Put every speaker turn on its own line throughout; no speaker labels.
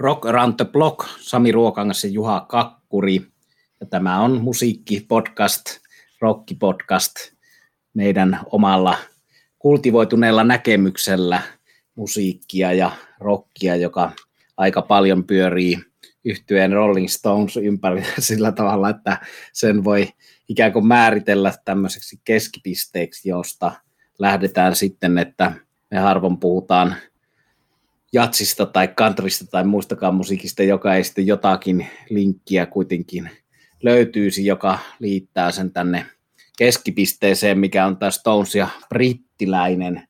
Rock Around the Block, Sami Ruokangas ja Juha Kakkuri. Ja tämä on musiikkipodcast, rockipodcast meidän omalla kultivoituneella näkemyksellä musiikkia ja rockia, joka aika paljon pyörii yhtyeen Rolling Stones ympärillä sillä tavalla, että sen voi ikään kuin määritellä tämmöiseksi keskipisteeksi, josta lähdetään sitten, että me harvoin puhutaan jatsista tai kantrista tai muistakaan musiikista, joka ei sitten jotakin linkkiä kuitenkin löytyisi, joka liittää sen tänne keskipisteeseen, mikä on tämä Stones ja brittiläinen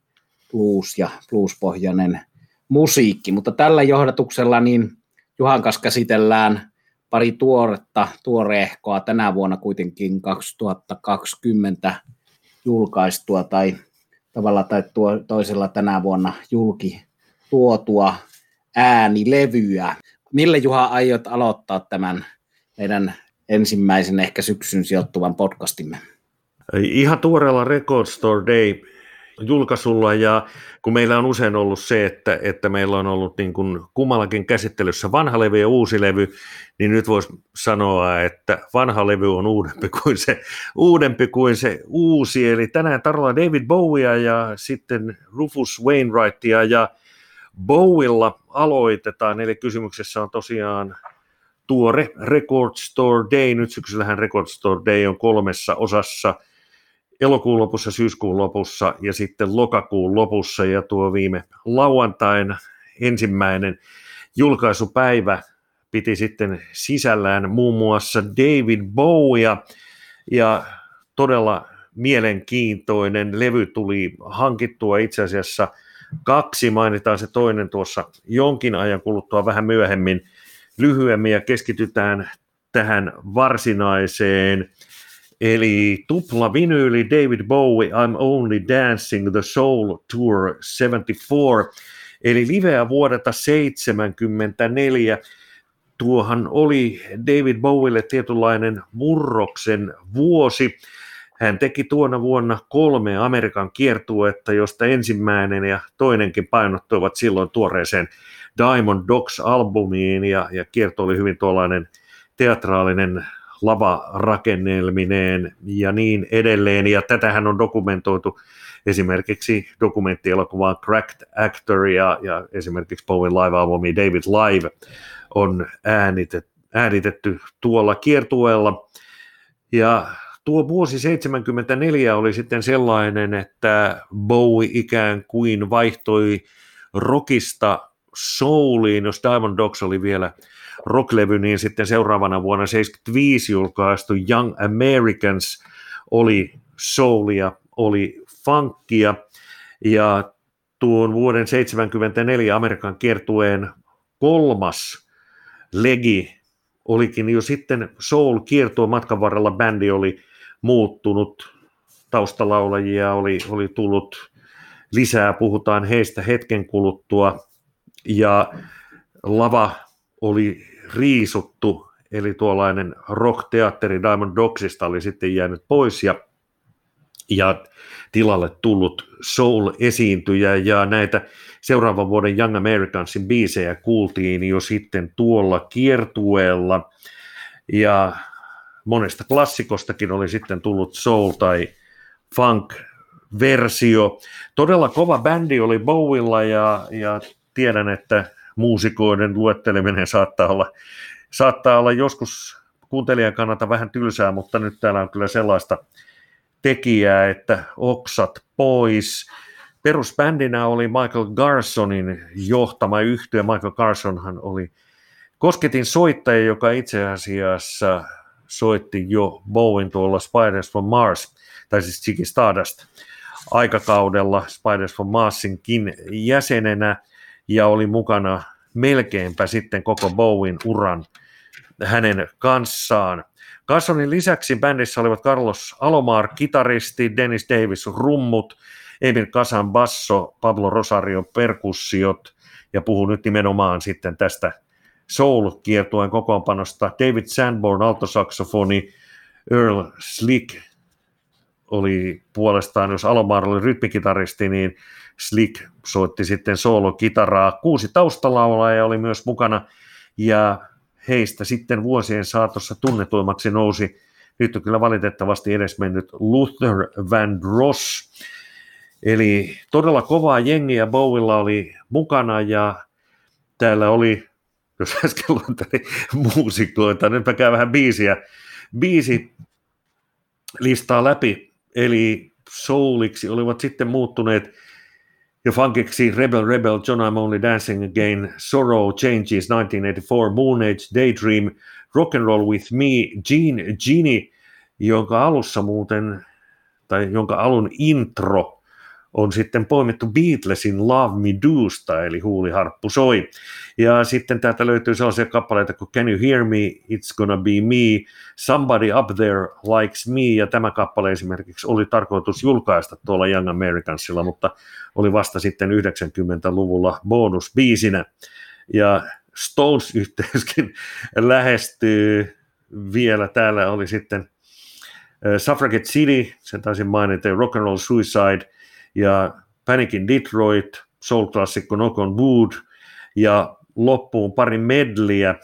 blues ja bluespohjainen musiikki. Mutta tällä johdatuksella niin Juhan kanssa käsitellään pari tuoretta, tuoreehkoa tänä vuonna kuitenkin 2020 julkaistua tai tavalla tai toisella tänä vuonna julki tuotua äänilevyä. Millä Juha aiot aloittaa tämän meidän ensimmäisen ehkä syksyn sijoittuvan podcastimme?
Ihan tuoreella Record Store Day julkaisulla ja kun meillä on usein ollut se, että, että meillä on ollut niin kuin kummallakin käsittelyssä vanha levy ja uusi levy, niin nyt voisi sanoa, että vanha levy on uudempi kuin se, uudempi kuin se uusi. Eli tänään tarjolla David Bowiea ja sitten Rufus Wainwrightia ja Bowilla aloitetaan, eli kysymyksessä on tosiaan tuore Record Store Day. Nyt syksyllähän Record Store Day on kolmessa osassa – elokuun lopussa, syyskuun lopussa ja sitten lokakuun lopussa. Ja tuo viime lauantain ensimmäinen julkaisupäivä piti sitten sisällään muun muassa David Bowie. Ja todella mielenkiintoinen levy tuli hankittua. Itse asiassa kaksi, mainitaan se toinen tuossa jonkin ajan kuluttua vähän myöhemmin lyhyemmin ja keskitytään tähän varsinaiseen Eli tupla vinyyli David Bowie, I'm Only Dancing the Soul Tour 74, eli liveä vuodelta 74. Tuohan oli David Bowille tietynlainen murroksen vuosi. Hän teki tuona vuonna kolme Amerikan kiertuetta, josta ensimmäinen ja toinenkin painottuivat silloin tuoreeseen Diamond Dogs-albumiin, ja, ja kierto oli hyvin tuollainen teatraalinen lavarakennelmineen ja niin edelleen. Ja tätähän on dokumentoitu esimerkiksi dokumenttielokuvaan Cracked Actor ja, ja esimerkiksi Bowen live-albumi David Live on äänitetty, äänitetty tuolla kiertueella. Ja tuo vuosi 74 oli sitten sellainen, että Bowie ikään kuin vaihtoi rockista souliin, jos Diamond Dogs oli vielä rocklevy, niin sitten seuraavana vuonna 75 julkaistu Young Americans oli soulia, oli funkia, ja tuon vuoden 74 Amerikan kiertueen kolmas legi olikin jo sitten soul kiertua matkan varrella bändi oli muuttunut, taustalaulajia oli, oli tullut lisää, puhutaan heistä hetken kuluttua, ja lava oli riisuttu, eli tuollainen rock-teatteri Diamond Dogsista oli sitten jäänyt pois ja, ja tilalle tullut soul-esiintyjä ja näitä seuraavan vuoden Young Americansin biisejä kuultiin jo sitten tuolla kiertueella. Ja monesta klassikostakin oli sitten tullut soul tai funk versio. Todella kova bändi oli Bowilla ja, ja tiedän, että muusikoiden luetteleminen saattaa olla, saattaa olla joskus kuuntelijan kannalta vähän tylsää, mutta nyt täällä on kyllä sellaista tekijää, että oksat pois. Perusbändinä oli Michael Garsonin johtama yhtye. Michael Garsonhan oli kosketin soittaja, joka itse asiassa soitti jo Bowen tuolla Spiders from Mars, tai siis Ziggy Stardust aikakaudella Spiders from Marsinkin jäsenenä ja oli mukana melkeinpä sitten koko Bowen uran hänen kanssaan. Carsonin lisäksi bändissä olivat Carlos Alomar, kitaristi, Dennis Davis, rummut, Emil Kasan basso, Pablo Rosario perkussiot, ja puhun nyt nimenomaan sitten tästä soul-kiertueen kokoonpanosta, David Sanborn altosaksofoni, Earl Slick oli puolestaan, jos Alomar oli rytmikitaristi, niin Slick soitti sitten soolokitaraa. Kuusi taustalaulaa oli myös mukana ja heistä sitten vuosien saatossa tunnetuimmaksi nousi nyt on kyllä valitettavasti edesmennyt Luther Vandross. Eli todella kovaa jengiä Bowilla oli mukana ja täällä oli, jos äsken luontelin muusikoita, nyt käy vähän biisiä, biisi listaa läpi, eli souliksi olivat sitten muuttuneet ja funkiksi Rebel Rebel, John I'm Only Dancing Again, Sorrow, Changes, 1984, Moon Age, Daydream, Rock and Roll With Me, Gene, Genie, jonka alussa muuten, tai jonka alun intro on sitten poimittu Beatlesin Love Me Dosta, eli huuliharppu soi. Ja sitten täältä löytyy sellaisia kappaleita kuin Can You Hear Me, It's Gonna Be Me, Somebody Up There Likes Me, ja tämä kappale esimerkiksi oli tarkoitus julkaista tuolla Young Americansilla, mutta oli vasta sitten 90-luvulla bonusbiisinä. Ja Stones-yhteyskin lähestyy vielä. Täällä oli sitten Suffragette City, sen taisin mainita, Rock and Roll Suicide – ja Panic in Detroit, soul-klassikko Knock on Wood ja loppuun pari medliä.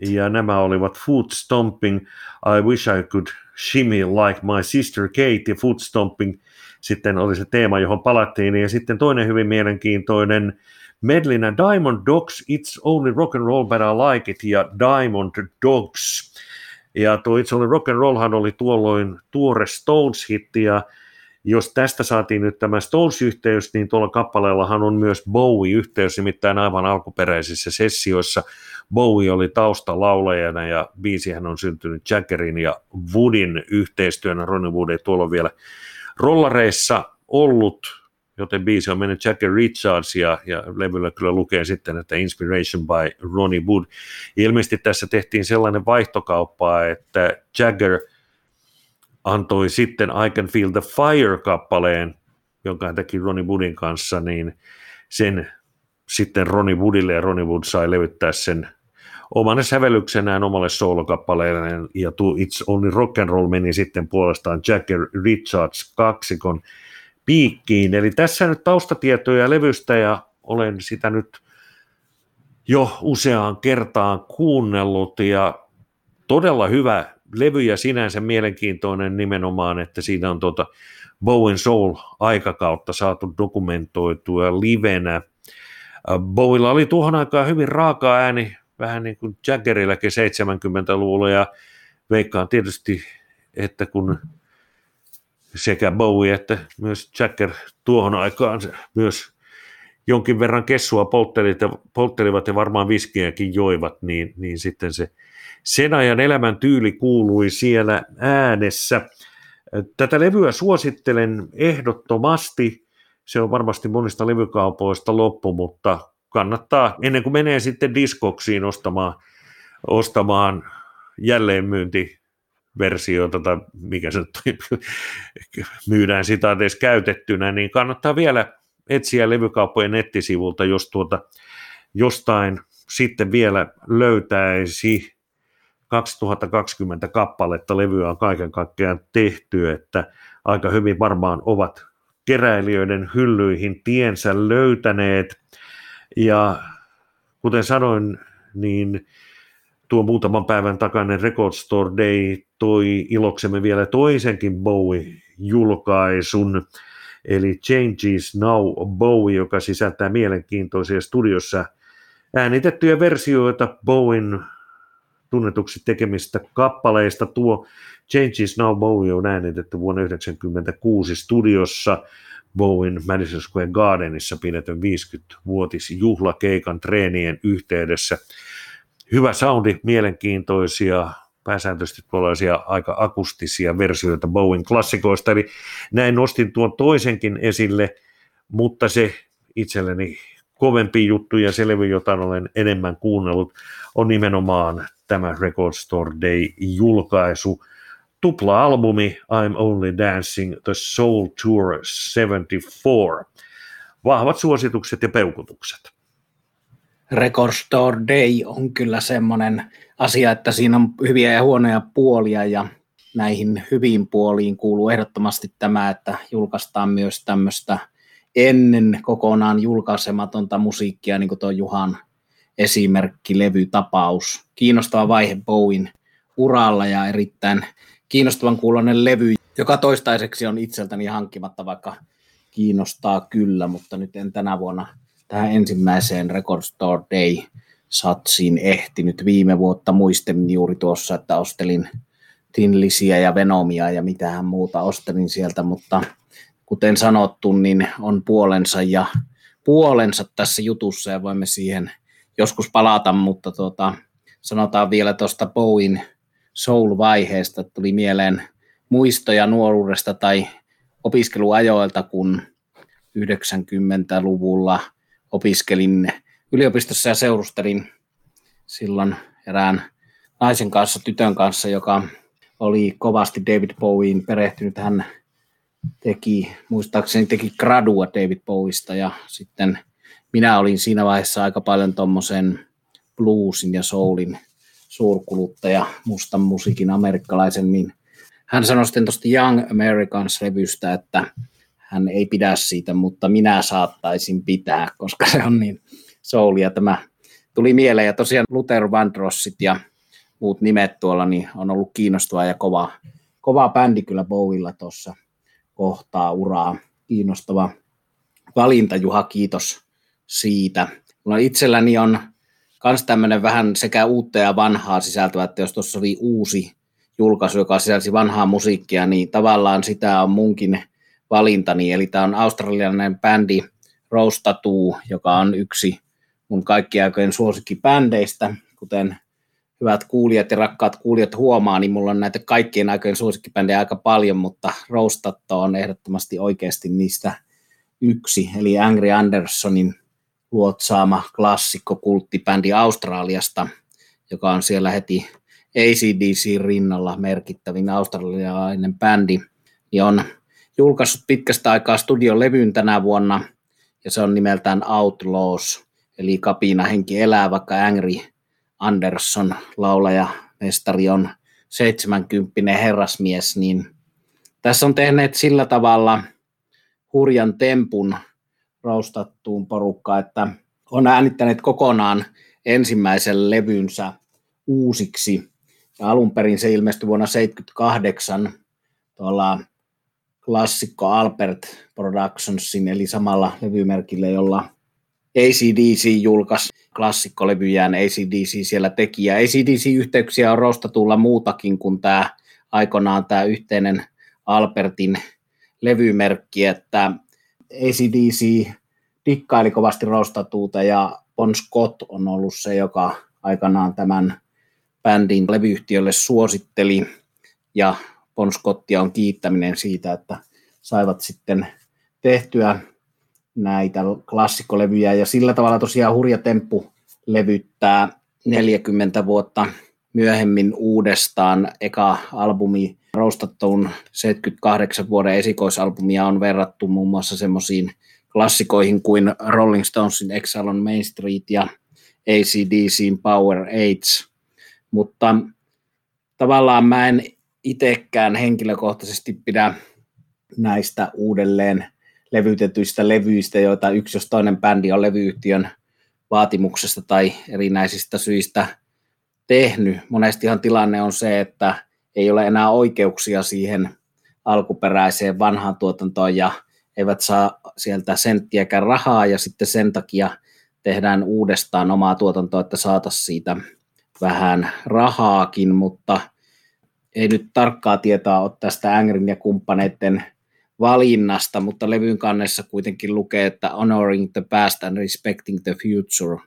Ja nämä olivat Foot Stomping, I Wish I Could Shimmy Like My Sister Kate. Ja Foot Stomping sitten oli se teema, johon palattiin. Ja sitten toinen hyvin mielenkiintoinen. Medlinä Diamond Dogs, It's Only Rock and Roll But I Like It ja Diamond Dogs. Ja tuo It's Only Rock and Rollhan oli tuolloin tuore Stones-hitti ja jos tästä saatiin nyt tämä Stones-yhteys, niin tuolla kappaleellahan on myös Bowie-yhteys, nimittäin aivan alkuperäisissä sessioissa Bowie oli taustalaulajana ja biisihän on syntynyt Jaggerin ja Woodin yhteistyönä. Ronnie Wood ei tuolla vielä rollareissa ollut, joten biisi on mennyt Jagger Richards ja, ja levyllä kyllä lukee sitten, että Inspiration by Ronnie Wood. Ilmeisesti tässä tehtiin sellainen vaihtokauppa, että Jagger – antoi sitten I Can Feel the Fire-kappaleen, jonka hän teki Ronnie Woodin kanssa, niin sen sitten Ronnie Woodille ja Ronnie Wood sai levyttää sen omana sävellyksenään omalle soolokappaleen ja tuo It's Only Rock and Roll meni sitten puolestaan Jagger Richards kaksikon piikkiin. Eli tässä nyt taustatietoja levystä ja olen sitä nyt jo useaan kertaan kuunnellut ja todella hyvä levy ja sinänsä mielenkiintoinen nimenomaan, että siinä on tuota Bowen Soul-aikakautta saatu dokumentoitua livenä. Bowilla oli tuohon aikaan hyvin raaka ääni, vähän niin kuin Jaggerilläkin 70-luvulla, ja veikkaan tietysti, että kun sekä Bowie että myös Jagger tuohon aikaan myös jonkin verran kessua polttelivat ja varmaan viskiäkin joivat, niin, niin sitten se sen ajan elämäntyyli kuului siellä äänessä. Tätä levyä suosittelen ehdottomasti. Se on varmasti monista levykaupoista loppu, mutta kannattaa ennen kuin menee sitten diskoksiin ostamaan, ostamaan jälleenmyynti versiota tai mikä se myydään sitä edes käytettynä, niin kannattaa vielä etsiä levykauppojen nettisivulta, jos tuota jostain sitten vielä löytäisi 2020 kappaletta levyä on kaiken kaikkiaan tehty, että aika hyvin varmaan ovat keräilijöiden hyllyihin tiensä löytäneet. Ja kuten sanoin, niin tuo muutaman päivän takainen Record Store Day toi iloksemme vielä toisenkin Bowie-julkaisun, eli Changes Now Bowie, joka sisältää mielenkiintoisia studiossa äänitettyjä versioita Bowen tunnetuksi tekemistä kappaleista. Tuo Changes Now Bowie on äänitetty vuonna 1996 studiossa Bowen Madison Square Gardenissa pidetyn 50-vuotisjuhlakeikan treenien yhteydessä. Hyvä soundi, mielenkiintoisia, pääsääntöisesti tuollaisia aika akustisia versioita Bowen klassikoista, eli näin nostin tuon toisenkin esille, mutta se itselleni kovempi juttu ja selvy, jota olen enemmän kuunnellut, on nimenomaan tämä Record Store Day-julkaisu. Tupla-albumi I'm Only Dancing The Soul Tour 74. Vahvat suositukset ja peukutukset.
Record Store Day on kyllä semmoinen asia, että siinä on hyviä ja huonoja puolia ja näihin hyviin puoliin kuuluu ehdottomasti tämä, että julkaistaan myös tämmöistä ennen kokonaan julkaisematonta musiikkia, niin kuin tuo Juhan esimerkki, levytapaus. Kiinnostava vaihe Bowen uralla ja erittäin kiinnostavan kuulonen levy, joka toistaiseksi on itseltäni hankkimatta, vaikka kiinnostaa kyllä, mutta nyt en tänä vuonna tähän ensimmäiseen Record Store Day satsiin ehtinyt. Viime vuotta muistelin juuri tuossa, että ostelin Tinlisiä ja Venomia ja mitähän muuta ostelin sieltä, mutta kuten sanottu, niin on puolensa ja puolensa tässä jutussa ja voimme siihen joskus palata, mutta tuota, sanotaan vielä tuosta Bowen soul-vaiheesta, tuli mieleen muistoja nuoruudesta tai opiskeluajoilta, kun 90-luvulla opiskelin yliopistossa ja seurustelin silloin erään naisen kanssa, tytön kanssa, joka oli kovasti David Bowiein perehtynyt. Hän teki, muistaakseni teki gradua David Bowista ja sitten minä olin siinä vaiheessa aika paljon tuommoisen bluesin ja soulin suurkuluttaja, mustan musiikin amerikkalaisen, niin hän sanoi sitten tuosta Young Americans-levystä, että hän ei pidä siitä, mutta minä saattaisin pitää, koska se on niin soulia. Tämä tuli mieleen ja tosiaan Luther Vandrossit ja muut nimet tuolla niin on ollut kiinnostavaa ja kova, kova bändi kyllä Bowilla tuossa kohtaa uraa. Kiinnostava valinta, Juha, kiitos siitä. Mulla itselläni on myös tämmöinen vähän sekä uutta ja vanhaa sisältöä, että jos tuossa oli uusi julkaisu, joka sisälsi vanhaa musiikkia, niin tavallaan sitä on munkin valintani. Eli tämä on australialainen bändi Rose joka on yksi mun kaikkien aikojen suosikkibändeistä, kuten hyvät kuulijat ja rakkaat kuulijat huomaa, niin mulla on näitä kaikkien aikojen suosikkibändejä aika paljon, mutta Rostatto on ehdottomasti oikeasti niistä yksi, eli Angry Andersonin luotsaama klassikko kulttibändi Australiasta, joka on siellä heti ACDC rinnalla merkittävin australialainen bändi, niin on julkaissut pitkästä aikaa studiolevyn tänä vuonna, ja se on nimeltään Outlaws, eli kapina henki elää, vaikka Angry Anderson, laulaja, mestari on 70 herrasmies, niin tässä on tehneet sillä tavalla hurjan tempun raustattuun porukkaan, että on äänittäneet kokonaan ensimmäisen levynsä uusiksi. Ja alun perin se ilmestyi vuonna 1978 tuolla klassikko Albert Productionsin, eli samalla levymerkillä, jolla ACDC julkaisi klassikkolevyjään, ACDC siellä teki, ja ACDC-yhteyksiä on rostatulla muutakin kuin tämä aikanaan tämä yhteinen Albertin levymerkki, että ACDC dikkaili kovasti rostatuuta, ja Bon Scott on ollut se, joka aikanaan tämän bändin levyyhtiölle suositteli, ja Bon Scottia on kiittäminen siitä, että saivat sitten tehtyä näitä klassikkolevyjä ja sillä tavalla tosiaan hurja temppu levyttää 40 vuotta myöhemmin uudestaan. Eka albumi Rostattoun 78 vuoden esikoisalbumia on verrattu muun muassa semmoisiin klassikoihin kuin Rolling Stonesin Exile on Main Street ja ACDCin Power Aids, mutta tavallaan mä en itsekään henkilökohtaisesti pidä näistä uudelleen levytetyistä levyistä, joita yksi jos toinen bändi on levyyhtiön vaatimuksesta tai erinäisistä syistä tehnyt. Monestihan tilanne on se, että ei ole enää oikeuksia siihen alkuperäiseen vanhaan tuotantoon ja eivät saa sieltä senttiäkään rahaa ja sitten sen takia tehdään uudestaan omaa tuotantoa, että saataisiin siitä vähän rahaakin, mutta ei nyt tarkkaa tietoa ole tästä Angrin ja kumppaneiden valinnasta, mutta levyn kannessa kuitenkin lukee, että honoring the past and respecting the future.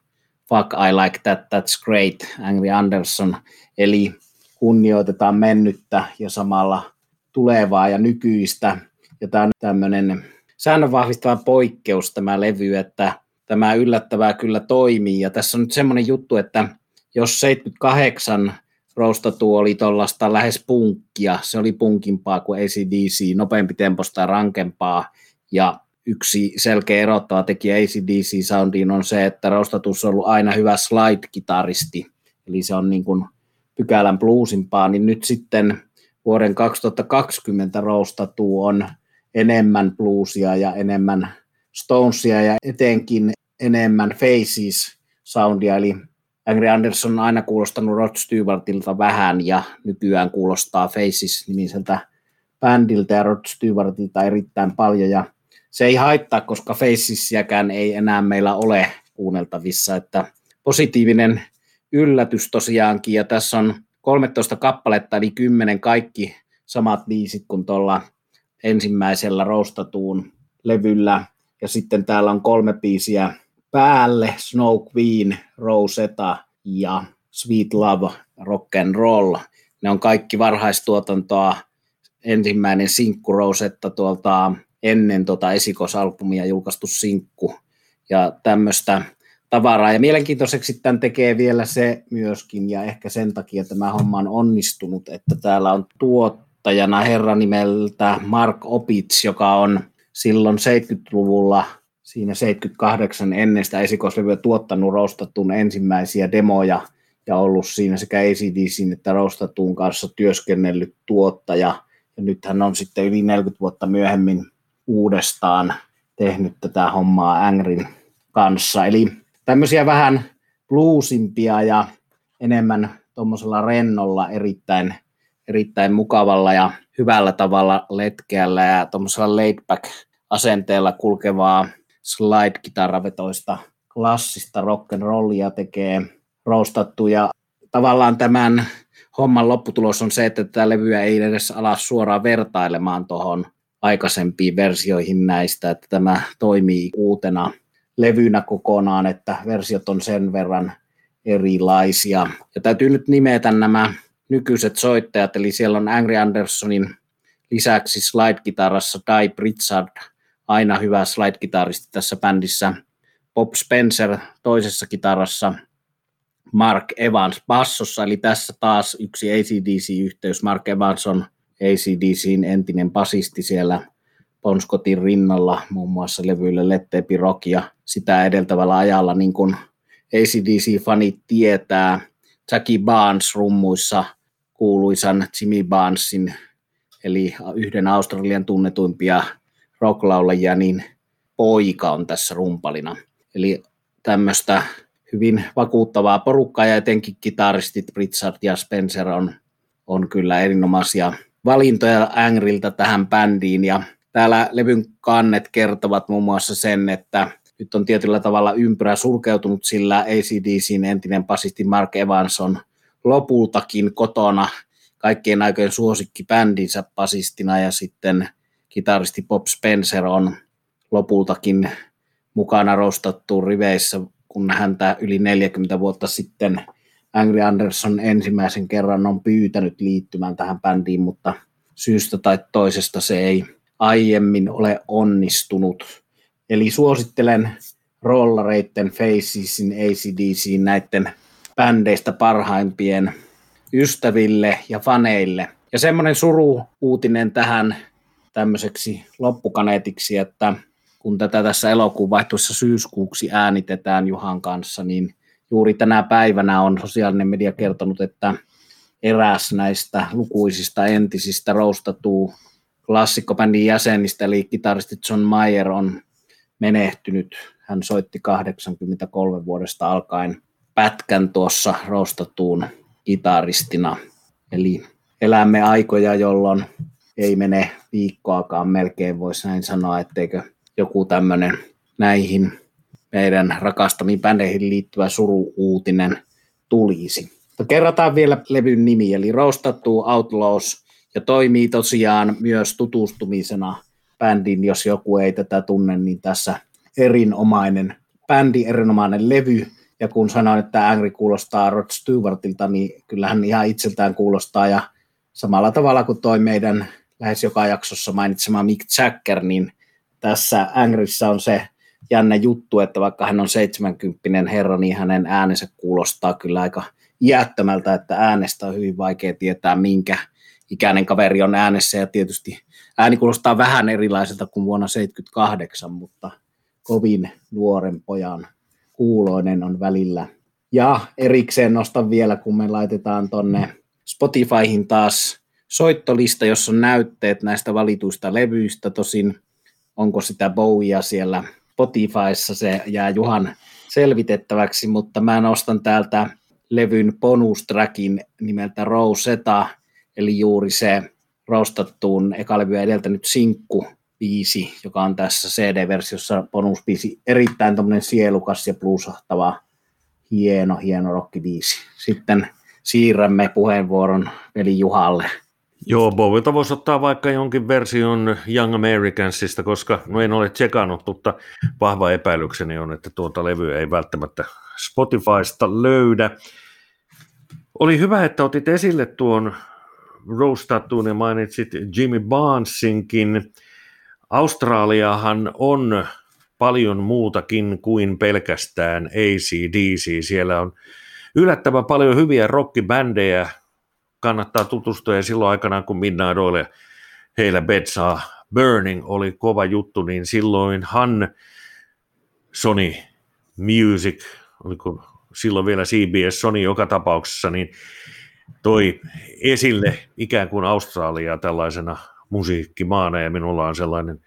Fuck, I like that, that's great, Angry Anderson. Eli kunnioitetaan mennyttä ja samalla tulevaa ja nykyistä. Ja tämä on tämmöinen säännön vahvistava poikkeus tämä levy, että tämä yllättävää kyllä toimii. Ja tässä on nyt semmoinen juttu, että jos 78 roustatu oli tuollaista lähes punkkia, se oli punkimpaa kuin ACDC, nopeampi temposta rankempaa, ja yksi selkeä erottava tekijä ACDC-soundiin on se, että Rostatus on ollut aina hyvä slide-kitaristi, eli se on niin kuin pykälän bluesimpaa, niin nyt sitten vuoden 2020 roustatu on enemmän bluesia ja enemmän Stonesia ja etenkin enemmän Faces soundia, eli Angry Anderson on aina kuulostanut Rod Stewartilta vähän ja nykyään kuulostaa Faces-nimiseltä bändiltä ja Rod Stewartilta erittäin paljon. Ja se ei haittaa, koska Facesiäkään ei enää meillä ole kuunneltavissa, että positiivinen yllätys tosiaankin ja tässä on 13 kappaletta eli 10 kaikki samat biisit kuin tuolla ensimmäisellä roustatuun levyllä ja sitten täällä on kolme biisiä päälle, Snow Queen, Rosetta ja Sweet Love, Rock and Roll. Ne on kaikki varhaistuotantoa. Ensimmäinen sinkku Rosetta tuolta ennen tuota esikosalbumia julkaistu sinkku ja tämmöistä tavaraa. Ja mielenkiintoiseksi tämän tekee vielä se myöskin, ja ehkä sen takia tämä homma on onnistunut, että täällä on tuottajana herra nimeltä Mark Opitz, joka on silloin 70-luvulla siinä 78 ennen sitä esikoislevyä tuottanut Rostatun ensimmäisiä demoja ja ollut siinä sekä ACDCin että Rostatun kanssa työskennellyt tuottaja. Ja nyt hän on sitten yli 40 vuotta myöhemmin uudestaan tehnyt tätä hommaa Angrin kanssa. Eli tämmöisiä vähän bluesimpia ja enemmän tuommoisella rennolla erittäin, erittäin mukavalla ja hyvällä tavalla letkeällä ja tuommoisella laid back asenteella kulkevaa slide-kitaravetoista klassista rock'n'rollia tekee roustattu ja tavallaan tämän homman lopputulos on se, että tätä levyä ei edes ala suoraan vertailemaan tuohon aikaisempiin versioihin näistä, että tämä toimii uutena levynä kokonaan, että versiot on sen verran erilaisia. Ja täytyy nyt nimetä nämä nykyiset soittajat, eli siellä on Angry Andersonin lisäksi slide-kitarassa Dai Pritchard, aina hyvä slide-kitaristi tässä bändissä, Bob Spencer toisessa kitarassa, Mark Evans bassossa, eli tässä taas yksi ACDC-yhteys. Mark Evans on ACDCin entinen basisti siellä Bon Scottin rinnalla, muun muassa levyille Letteepi Rock ja sitä edeltävällä ajalla, niin kuin ACDC-fanit tietää, Jackie Barnes rummuissa kuuluisan Jimmy Barnesin, eli yhden Australian tunnetuimpia rocklaulajia, niin poika on tässä rumpalina. Eli tämmöistä hyvin vakuuttavaa porukkaa ja etenkin kitaristit Pritchard ja Spencer on, on kyllä erinomaisia valintoja Angrilta tähän bändiin. Ja täällä levyn kannet kertovat muun muassa sen, että nyt on tietyllä tavalla ympyrä sulkeutunut, sillä ACDCin entinen basisti Mark Evans on lopultakin kotona kaikkien aikojen suosikki bändinsä basistina. Ja sitten kitaristi Bob Spencer on lopultakin mukana rostattu riveissä, kun häntä yli 40 vuotta sitten Angry Anderson ensimmäisen kerran on pyytänyt liittymään tähän bändiin, mutta syystä tai toisesta se ei aiemmin ole onnistunut. Eli suosittelen rollareitten, Facesin, ACDC, näiden bändeistä parhaimpien ystäville ja faneille. Ja semmoinen suru-uutinen tähän tämmöiseksi loppukaneetiksi, että kun tätä tässä elokuun vaihtuessa syyskuuksi äänitetään Juhan kanssa, niin juuri tänä päivänä on sosiaalinen media kertonut, että eräs näistä lukuisista entisistä roustatuu klassikkobändin jäsenistä, eli kitaristi John Mayer on menehtynyt. Hän soitti 83 vuodesta alkaen pätkän tuossa roustatuun kitaristina. Eli elämme aikoja, jolloin ei mene viikkoakaan melkein, voisi näin sanoa, etteikö joku tämmöinen näihin meidän rakastamiin bändeihin liittyvä suru-uutinen tulisi. Kerrataan vielä levyn nimi, eli Rostattu Outlaws, ja toimii tosiaan myös tutustumisena bändin, jos joku ei tätä tunne, niin tässä erinomainen bändi, erinomainen levy, ja kun sanoin, että Angry kuulostaa Rod Stewartilta, niin kyllähän ihan itseltään kuulostaa, ja samalla tavalla kuin toi meidän lähes joka jaksossa mainitsema Mick Jagger, niin tässä Angryssä on se jännä juttu, että vaikka hän on 70 herra, niin hänen äänensä kuulostaa kyllä aika iättömältä, että äänestä on hyvin vaikea tietää, minkä ikäinen kaveri on äänessä, ja tietysti ääni kuulostaa vähän erilaiselta kuin vuonna 78, mutta kovin nuoren pojan kuuloinen on välillä. Ja erikseen nostan vielä, kun me laitetaan tonne Spotifyhin taas soittolista, jossa on näytteet näistä valituista levyistä. Tosin onko sitä Bowiea siellä Spotifyssa, se jää Juhan selvitettäväksi, mutta mä nostan täältä levyn bonustrackin nimeltä Rosetta, eli juuri se rostattuun eka levyä edeltänyt sinkku biisi, joka on tässä CD-versiossa bonusbiisi, erittäin tämmöinen sielukas ja bluesahtava, hieno, hieno rockibiisi. Sitten siirrämme puheenvuoron veli Juhalle.
Joo, Bovilta voisi ottaa vaikka jonkin version Young Americansista, koska no en ole tsekannut, mutta vahva epäilykseni on, että tuota levyä ei välttämättä Spotifysta löydä. Oli hyvä, että otit esille tuon Roastattuun ja mainitsit Jimmy Barnesinkin. Australiahan on paljon muutakin kuin pelkästään ACDC. Siellä on yllättävän paljon hyviä rockibändejä, kannattaa tutustua. Ja silloin aikanaan kun Midnight Oil heillä Bedsa Burning oli kova juttu, niin silloinhan Sony Music, oliko silloin vielä CBS Sony joka tapauksessa, niin toi esille ikään kuin Australiaa tällaisena musiikkimaana. Ja minulla on sellainen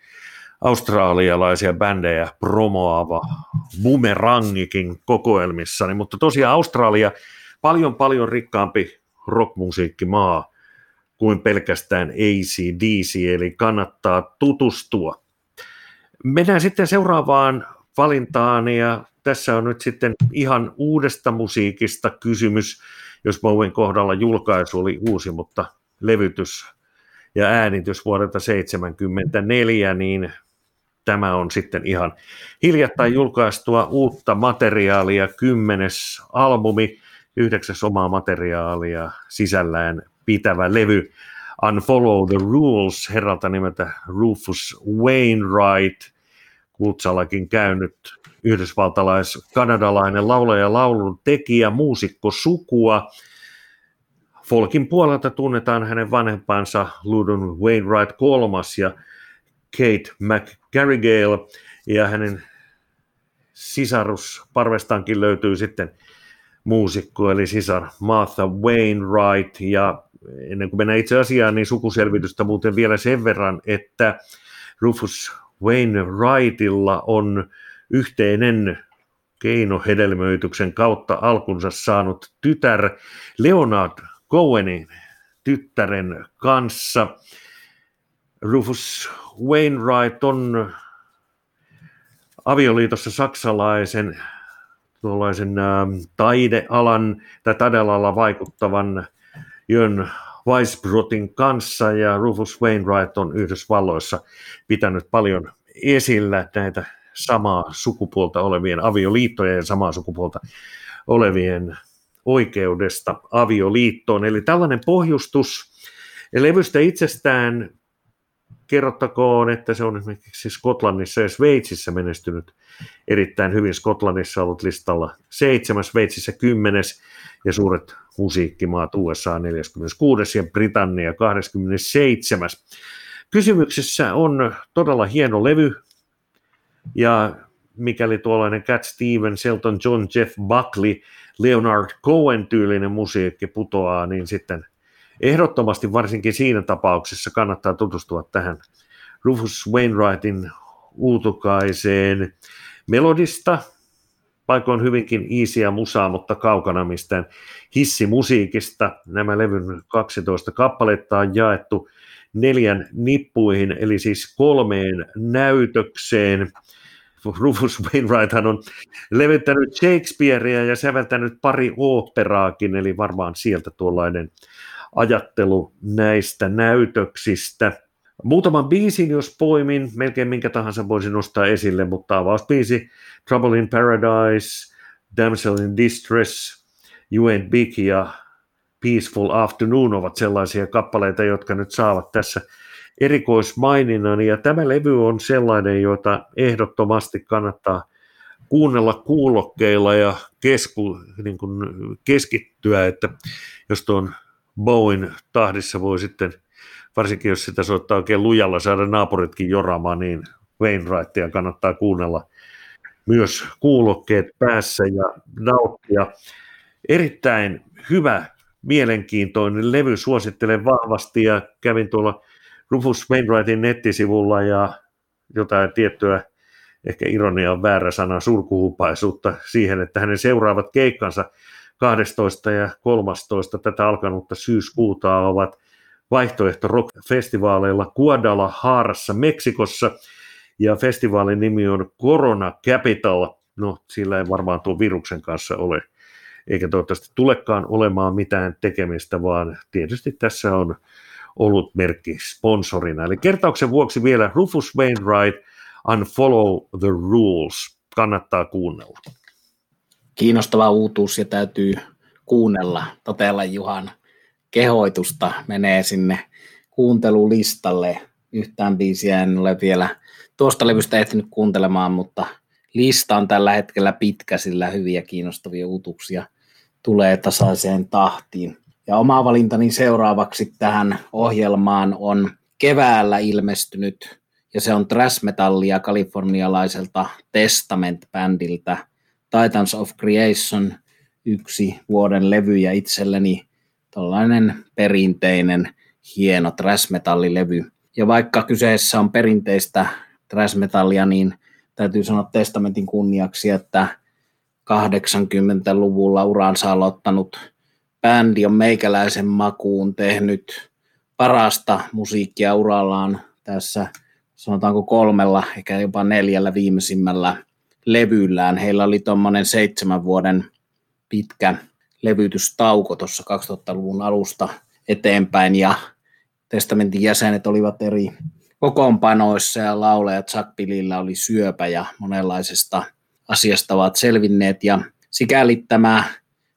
australialaisia bändejä promoava bumerangikin kokoelmissani, mutta tosiaan Australia paljon paljon rikkaampi rockmusiikkimaa kuin pelkästään ACDC, eli kannattaa tutustua. Mennään sitten seuraavaan valintaan, ja tässä on nyt sitten ihan uudesta musiikista kysymys, jos Bowen kohdalla julkaisu oli uusi, mutta levytys ja äänitys vuodelta 1974, niin tämä on sitten ihan hiljattain julkaistua uutta materiaalia, kymmenes albumi, yhdeksäs omaa materiaalia sisällään pitävä levy Unfollow the Rules herralta nimeltä Rufus Wainwright, Kutsallakin käynyt yhdysvaltalais-kanadalainen laulaja, laulun tekijä, muusikko sukua. Folkin puolelta tunnetaan hänen vanhempansa Ludon Wainwright kolmas ja Kate McGarrigle ja hänen sisarus parvestankin löytyy sitten muusikko, eli sisar Martha Wainwright, ja ennen kuin mennään itse asiaan, niin sukuselvitystä muuten vielä sen verran, että Rufus Wainwrightilla on yhteinen keinohedelmöityksen kautta alkunsa saanut tytär Leonard Cohenin tyttären kanssa. Rufus Wainwright on avioliitossa saksalaisen tuollaisen ä, taidealan tai taidealalla vaikuttavan Jön Weisbrotin kanssa ja Rufus Wainwright on Yhdysvalloissa pitänyt paljon esillä näitä samaa sukupuolta olevien avioliittojen ja samaa sukupuolta olevien oikeudesta avioliittoon. Eli tällainen pohjustus levystä itsestään kerrottakoon, että se on esimerkiksi Skotlannissa ja Sveitsissä menestynyt erittäin hyvin. Skotlannissa ollut listalla seitsemäs, Sveitsissä kymmenes ja suuret musiikkimaat USA 46 ja Britannia 27. Kysymyksessä on todella hieno levy ja mikäli tuollainen Cat Stevens, Elton John, Jeff Buckley, Leonard Cohen tyylinen musiikki putoaa, niin sitten ehdottomasti varsinkin siinä tapauksessa kannattaa tutustua tähän Rufus Wainwrightin uutukaiseen melodista, paikoin hyvinkin iisiä musaa, mutta kaukana mistään hissimusiikista. Nämä levyn 12 kappaletta on jaettu neljän nippuihin, eli siis kolmeen näytökseen. Rufus Wainwright on levittänyt Shakespearea ja säveltänyt pari oopperaakin, eli varmaan sieltä tuollainen ajattelu näistä näytöksistä. Muutaman biisin, jos poimin, melkein minkä tahansa voisin nostaa esille, mutta avausbiisi Trouble in Paradise, Damsel in Distress, You Ain't Big ja Peaceful Afternoon ovat sellaisia kappaleita, jotka nyt saavat tässä erikoismaininnan. Ja tämä levy on sellainen, jota ehdottomasti kannattaa kuunnella kuulokkeilla ja kesku, niin kuin keskittyä, että jos tuon Bowen tahdissa voi sitten, varsinkin jos sitä soittaa oikein lujalla, saada naapuritkin joramaan, niin Wainwrightia kannattaa kuunnella myös kuulokkeet päässä ja nauttia. Erittäin hyvä mielenkiintoinen levy, suosittelen vahvasti ja kävin tuolla Rufus Wainwrightin nettisivulla ja jotain tiettyä, ehkä ironia on väärä sana, surkuhupaisuutta siihen, että hänen seuraavat keikkansa 12. ja 13. tätä alkanutta syyskuuta ovat vaihtoehto rock-festivaaleilla Guadalajarassa Meksikossa ja festivaalin nimi on Corona Capital. No, sillä ei varmaan tuon viruksen kanssa ole, eikä toivottavasti tulekaan olemaan mitään tekemistä, vaan tietysti tässä on ollut merkki sponsorina. Eli kertauksen vuoksi vielä Rufus Wainwright, Unfollow the Rules. Kannattaa kuunnella.
Kiinnostava uutuus ja täytyy kuunnella. Totella Juhan kehoitusta menee sinne kuuntelulistalle. Yhtään biisiä en ole vielä tuosta levystä ehtinyt kuuntelemaan, mutta lista on tällä hetkellä pitkä, sillä hyviä kiinnostavia uutuksia tulee tasaiseen tahtiin. Ja oma valintani seuraavaksi tähän ohjelmaan on keväällä ilmestynyt, ja se on thrash metallia kalifornialaiselta Testament-bändiltä Titans of Creation, yksi vuoden levy ja itselleni tällainen perinteinen hieno thrash metallilevy. Ja vaikka kyseessä on perinteistä thrash metallia, niin täytyy sanoa testamentin kunniaksi, että 80-luvulla uransa aloittanut bändi on meikäläisen makuun tehnyt parasta musiikkia urallaan tässä sanotaanko kolmella, eikä jopa neljällä viimeisimmällä levyllään. Heillä oli tuommoinen seitsemän vuoden pitkä levytystauko tuossa 2000-luvun alusta eteenpäin ja testamentin jäsenet olivat eri kokoonpanoissa ja laulajat Chuck Billillä oli syöpä ja monenlaisesta asiasta ovat selvinneet ja sikäli tämä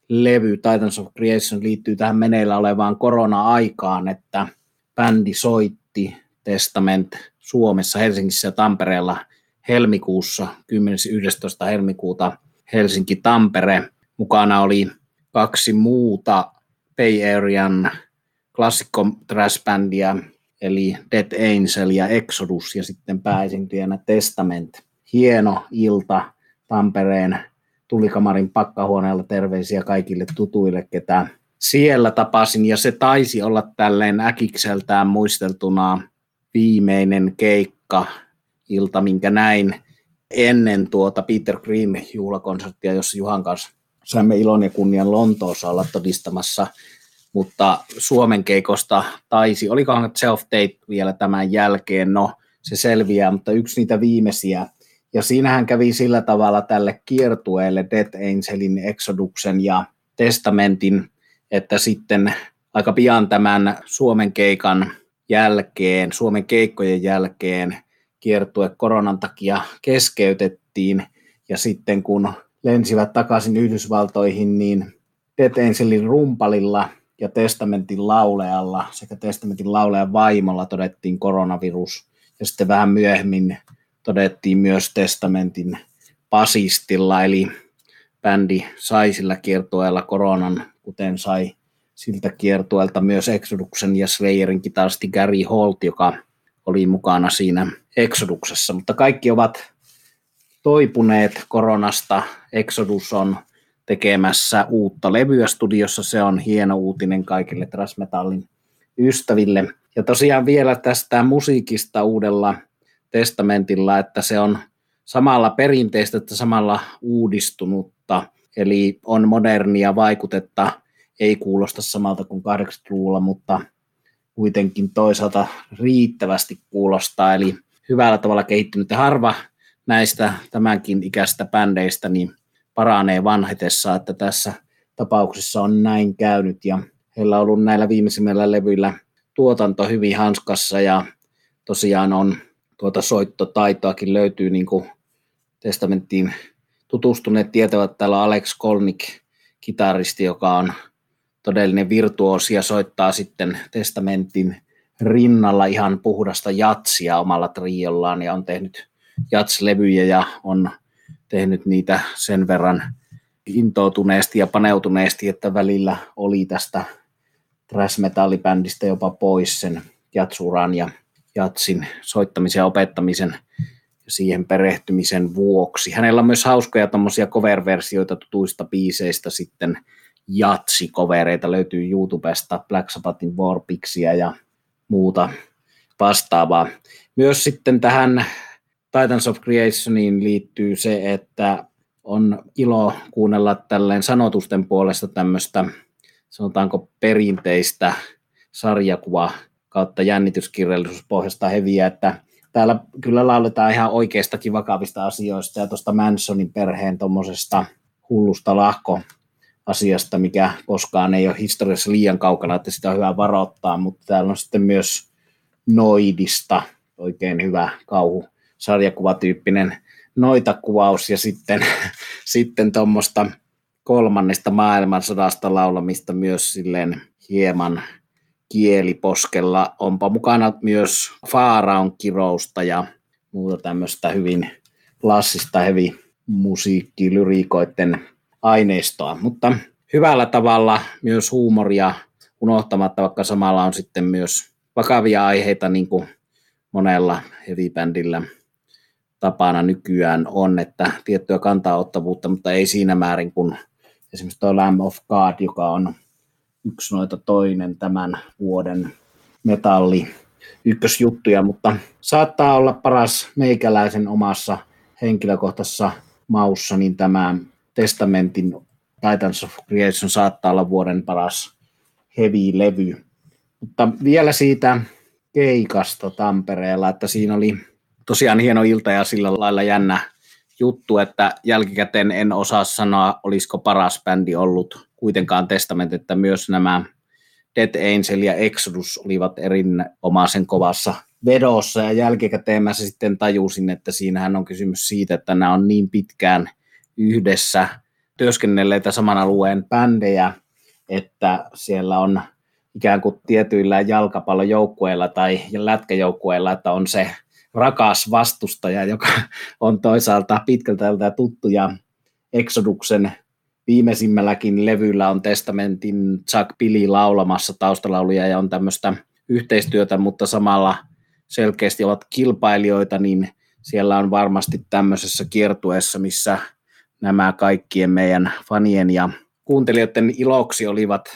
levy Titans of Creation liittyy tähän meneillä olevaan korona-aikaan, että bändi soitti Testament Suomessa, Helsingissä ja Tampereella helmikuussa, 10.11. helmikuuta Helsinki-Tampere. Mukana oli kaksi muuta Bay Arean klassikko eli Dead Angel ja Exodus, ja sitten pääesiintyjänä Testament. Hieno ilta Tampereen tulikamarin pakkahuoneella terveisiä kaikille tutuille, ketä siellä tapasin, ja se taisi olla tälleen äkikseltään muisteltuna viimeinen keikka ilta, minkä näin ennen tuota Peter Green juhlakonserttia, jossa Juhan kanssa saimme ilon ja kunnian Lontoossa olla todistamassa, mutta Suomen keikosta taisi, olikohan Self Date vielä tämän jälkeen, no se selviää, mutta yksi niitä viimeisiä. Ja siinähän kävi sillä tavalla tälle kiertueelle Death Angelin, Exoduksen ja Testamentin, että sitten aika pian tämän Suomen keikan jälkeen, Suomen keikkojen jälkeen kiertue koronan takia keskeytettiin. Ja sitten kun lensivät takaisin Yhdysvaltoihin, niin Death Angelin rumpalilla ja Testamentin laulealla sekä Testamentin laulean vaimolla todettiin koronavirus. Ja sitten vähän myöhemmin todettiin myös Testamentin pasistilla, eli bändi sai sillä kiertueella koronan, kuten sai siltä kiertueelta myös Exoduksen ja Slayerin kitaristi Gary Holt, joka oli mukana siinä Exoduksessa, mutta kaikki ovat toipuneet koronasta. Exodus on tekemässä uutta levyä studiossa, se on hieno uutinen kaikille Trasmetallin ystäville. Ja tosiaan vielä tästä musiikista uudella testamentilla, että se on samalla perinteistä että samalla uudistunutta, eli on modernia vaikutetta, ei kuulosta samalta kuin 80-luvulla, mutta kuitenkin toisaalta riittävästi kuulostaa, eli hyvällä tavalla kehittynyt. Ja harva näistä tämänkin ikäistä bändeistä niin paranee vanhetessa, että tässä tapauksessa on näin käynyt, ja heillä on ollut näillä viimeisimmillä levyillä tuotanto hyvin hanskassa, ja tosiaan on tuota soittotaitoakin löytyy niin kuin testamenttiin tutustuneet tietävät, täällä on Alex Kolnik, kitaristi, joka on todellinen virtuosi ja soittaa sitten testamentin rinnalla ihan puhdasta jatsia omalla triollaan ja on tehnyt jatslevyjä ja on tehnyt niitä sen verran intoutuneesti ja paneutuneesti, että välillä oli tästä thrash metallibändistä jopa pois sen jatsuran ja jatsin soittamisen ja opettamisen ja siihen perehtymisen vuoksi. Hänellä on myös hauskoja tuommoisia cover-versioita tutuista biiseistä sitten jatsikovereita löytyy YouTubesta, Black Sabbathin Warpixia ja muuta vastaavaa. Myös sitten tähän Titans of Creationiin liittyy se, että on ilo kuunnella tälleen sanotusten puolesta tämmöistä, sanotaanko perinteistä sarjakuva kautta jännityskirjallisuuspohjasta heviä, että täällä kyllä lauletaan ihan oikeistakin vakavista asioista ja tuosta Mansonin perheen tuommoisesta hullusta lahko asiasta, mikä koskaan ei ole historiassa liian kaukana, että sitä on hyvä varoittaa, mutta täällä on sitten myös Noidista oikein hyvä kauhu sarjakuvatyyppinen noitakuvaus ja sitten, sitten tuommoista kolmannesta maailmansodasta laulamista myös silleen hieman kieliposkella. Onpa mukana myös Faaraon kirousta ja muuta tämmöistä hyvin klassista hevi musiikki, lyriikoiden aineistoa, mutta hyvällä tavalla myös huumoria unohtamatta, vaikka samalla on sitten myös vakavia aiheita, niin kuin monella heavy-bändillä tapana nykyään on, että tiettyä kantaottavuutta, mutta ei siinä määrin kuin esimerkiksi tuo Lamb of God, joka on yksi noita toinen tämän vuoden metalli ykkösjuttuja, mutta saattaa olla paras meikäläisen omassa henkilökohtaisessa maussa, niin tämä Testamentin Titans of Creation saattaa olla vuoden paras heavy-levy. Mutta vielä siitä keikasta Tampereella, että siinä oli tosiaan hieno ilta ja sillä lailla jännä juttu, että jälkikäteen en osaa sanoa, olisiko paras bändi ollut kuitenkaan Testament, että myös nämä Dead Angel ja Exodus olivat erinomaisen kovassa vedossa ja jälkikäteen mä sitten tajusin, että siinähän on kysymys siitä, että nämä on niin pitkään yhdessä työskennelleitä saman alueen bändejä, että siellä on ikään kuin tietyillä jalkapallojoukkueilla tai lätkäjoukkueilla, että on se rakas vastustaja, joka on toisaalta pitkältä tuttu ja Exoduksen viimeisimmälläkin levyllä on Testamentin Chuck Billy laulamassa taustalauluja ja on tämmöistä yhteistyötä, mutta samalla selkeästi ovat kilpailijoita, niin siellä on varmasti tämmöisessä kiertueessa, missä nämä kaikkien meidän fanien ja kuuntelijoiden iloksi olivat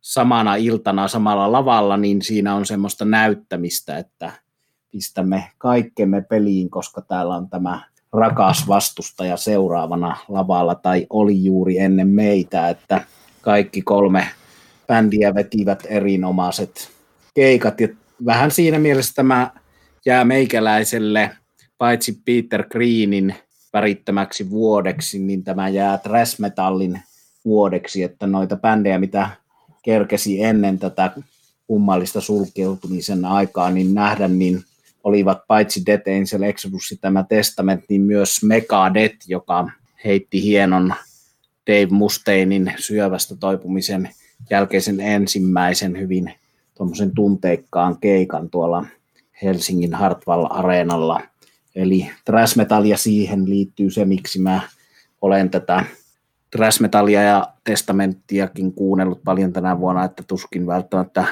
samana iltana samalla lavalla, niin siinä on semmoista näyttämistä, että pistämme kaikkemme peliin, koska täällä on tämä rakas vastustaja seuraavana lavalla tai oli juuri ennen meitä, että kaikki kolme bändiä vetivät erinomaiset keikat ja vähän siinä mielessä tämä jää meikäläiselle paitsi Peter Greenin värittämäksi vuodeksi, niin tämä jää thrash metallin vuodeksi, että noita bändejä, mitä kerkesi ennen tätä kummallista sulkeutumisen aikaa, niin nähdä, niin olivat paitsi Dead Angel Exodus tämä Testament, niin myös Megadeth, joka heitti hienon Dave Mustainin syövästä toipumisen jälkeisen ensimmäisen hyvin tunteikkaan keikan tuolla Helsingin Hartwall-areenalla. Eli thrash siihen liittyy se, miksi mä olen tätä thrash ja testamenttiakin kuunnellut paljon tänä vuonna, että tuskin välttämättä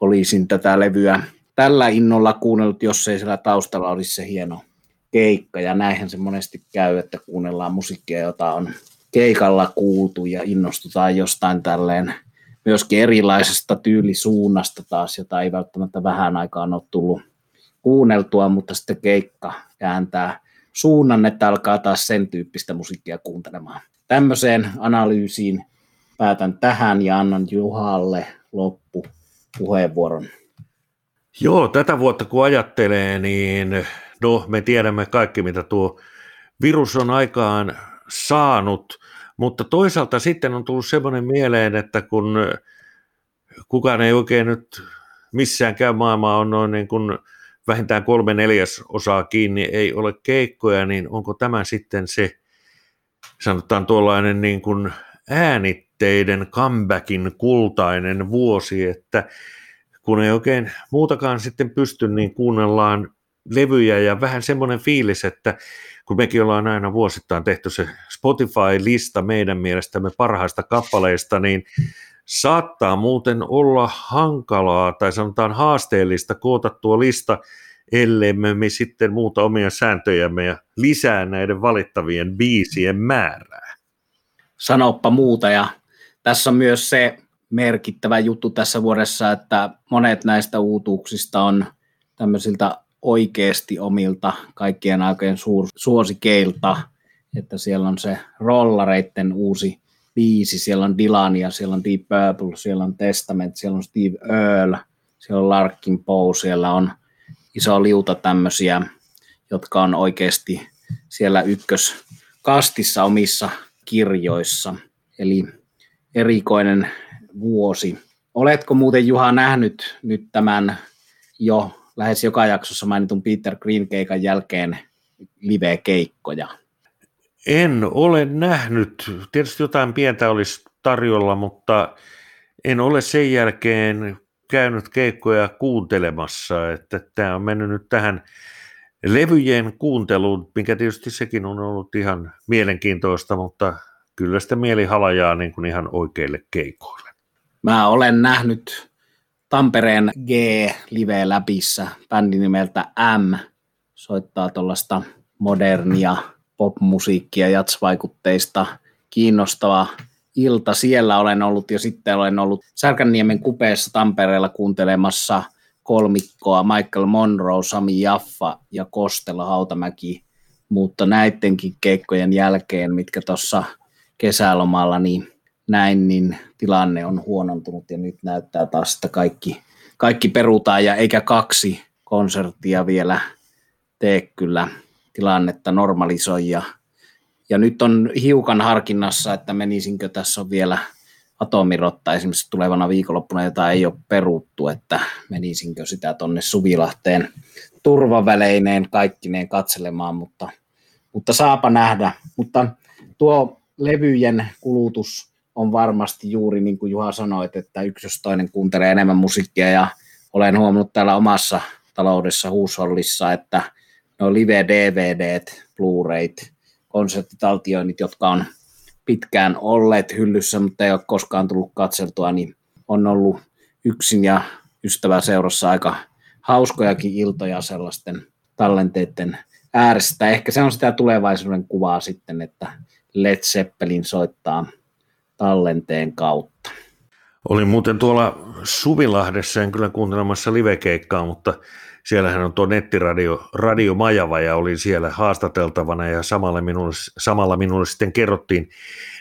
olisin tätä levyä tällä innolla kuunnellut, jos ei siellä taustalla olisi se hieno keikka. Ja näinhän se monesti käy, että kuunnellaan musiikkia, jota on keikalla kuultu ja innostutaan jostain tälleen myöskin erilaisesta tyylisuunnasta taas, jota ei välttämättä vähän aikaan ole tullut kuunneltua, mutta sitten keikka kääntää suunnan, että alkaa taas sen tyyppistä musiikkia kuuntelemaan. Tämmöiseen analyysiin päätän tähän ja annan Juhalle loppu puheenvuoron.
Joo, tätä vuotta kun ajattelee, niin no, me tiedämme kaikki, mitä tuo virus on aikaan saanut, mutta toisaalta sitten on tullut semmoinen mieleen, että kun kukaan ei oikein nyt missään käy maailmaa on noin niin kuin vähintään kolme neljäsosaa kiinni, ei ole keikkoja, niin onko tämä sitten se, sanotaan tuollainen niin kuin äänitteiden comebackin kultainen vuosi, että kun ei oikein muutakaan sitten pysty, niin kuunnellaan levyjä ja vähän semmoinen fiilis, että kun mekin ollaan aina vuosittain tehty se Spotify-lista meidän mielestämme parhaista kappaleista, niin saattaa muuten olla hankalaa tai sanotaan haasteellista koota tuo lista, ellei me sitten muuta omia sääntöjämme ja lisää näiden valittavien biisien määrää.
Sanoppa muuta ja tässä on myös se merkittävä juttu tässä vuodessa, että monet näistä uutuuksista on tämmöisiltä oikeasti omilta kaikkien aikojen suosikeilta, että siellä on se rollareitten uusi biisi, siellä on Dylania, siellä on Deep Purple, siellä on Testament, siellä on Steve Earle, siellä on Larkin Poe, siellä on iso liuta tämmöisiä, jotka on oikeasti siellä ykköskastissa omissa kirjoissa. Eli erikoinen vuosi. Oletko muuten Juha nähnyt nyt tämän jo lähes joka jaksossa mainitun Peter Green keikan jälkeen live-keikkoja?
En ole nähnyt. Tietysti jotain pientä olisi tarjolla, mutta en ole sen jälkeen käynyt keikkoja kuuntelemassa, että tämä on mennyt nyt tähän levyjen kuunteluun, mikä tietysti sekin on ollut ihan mielenkiintoista, mutta kyllä sitä mieli halajaa niin kuin ihan oikeille keikoille.
Mä olen nähnyt Tampereen G-live läpissä bändi nimeltä M soittaa tuollaista modernia popmusiikkia, jatsvaikutteista kiinnostava ilta. Siellä olen ollut ja sitten olen ollut Särkänniemen kupeessa Tampereella kuuntelemassa kolmikkoa Michael Monroe, Sami Jaffa ja Kostela Hautamäki. Mutta näidenkin keikkojen jälkeen, mitkä tuossa kesälomalla niin näin, niin tilanne on huonontunut ja nyt näyttää taas, että kaikki, kaikki perutaan ja eikä kaksi konserttia vielä tee kyllä tilannetta normalisoi ja, ja nyt on hiukan harkinnassa, että menisinkö tässä on vielä atomirotta esimerkiksi tulevana viikonloppuna, jota ei ole peruttu, että menisinkö sitä tonne Suvilahteen turvaväleineen kaikkineen katselemaan, mutta, mutta saapa nähdä. Mutta tuo levyjen kulutus on varmasti juuri niin kuin Juha sanoit, että yksi jos toinen kuuntelee enemmän musiikkia ja olen huomannut täällä omassa taloudessa huushollissa, että no live-DVD, Blu-rayt, konserttitaltioinnit, jotka on pitkään olleet hyllyssä, mutta ei ole koskaan tullut katseltua, niin on ollut yksin ja ystäväseurassa aika hauskojakin iltoja sellaisten tallenteiden äärestä. Ehkä se on sitä tulevaisuuden kuvaa sitten, että Led Zeppelin soittaa tallenteen kautta.
Olin muuten tuolla Suvilahdessa, en kyllä kuuntelemassa livekeikkaa, mutta siellähän on tuo nettiradio Radio Majava ja olin siellä haastateltavana ja samalla minulle, samalla minulle sitten kerrottiin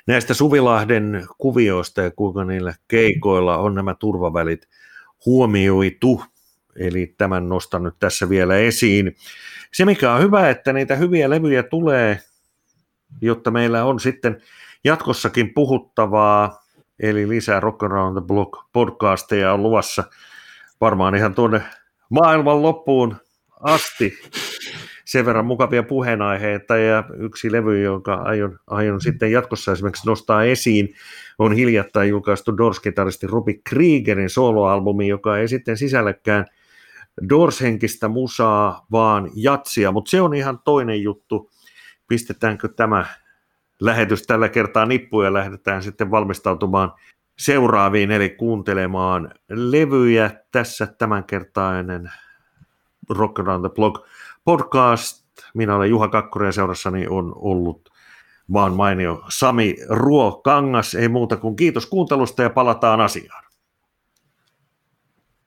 näistä Suvilahden kuvioista ja kuinka niillä keikoilla on nämä turvavälit huomioitu. Eli tämän nostan nyt tässä vielä esiin. Se mikä on hyvä, että niitä hyviä levyjä tulee, jotta meillä on sitten jatkossakin puhuttavaa, eli lisää Rock Around the Block podcasteja on luvassa varmaan ihan tuonne maailman loppuun asti. Sen verran mukavia puheenaiheita ja yksi levy, jonka aion, aion sitten jatkossa esimerkiksi nostaa esiin, on hiljattain julkaistu Doors-kitaristi Robbie Kriegerin soloalbumi, joka ei sitten sisälläkään Doors-henkistä musaa, vaan jatsia, mutta se on ihan toinen juttu. Pistetäänkö tämä lähetys tällä kertaa nippuun ja lähdetään sitten valmistautumaan seuraaviin, eli kuuntelemaan levyjä. Tässä tämänkertainen Rock Around the Block podcast. Minä olen Juha Kakkonen ja seurassani on ollut vaan mainio Sami Ruo Kangas. Ei muuta kuin kiitos kuuntelusta ja palataan asiaan.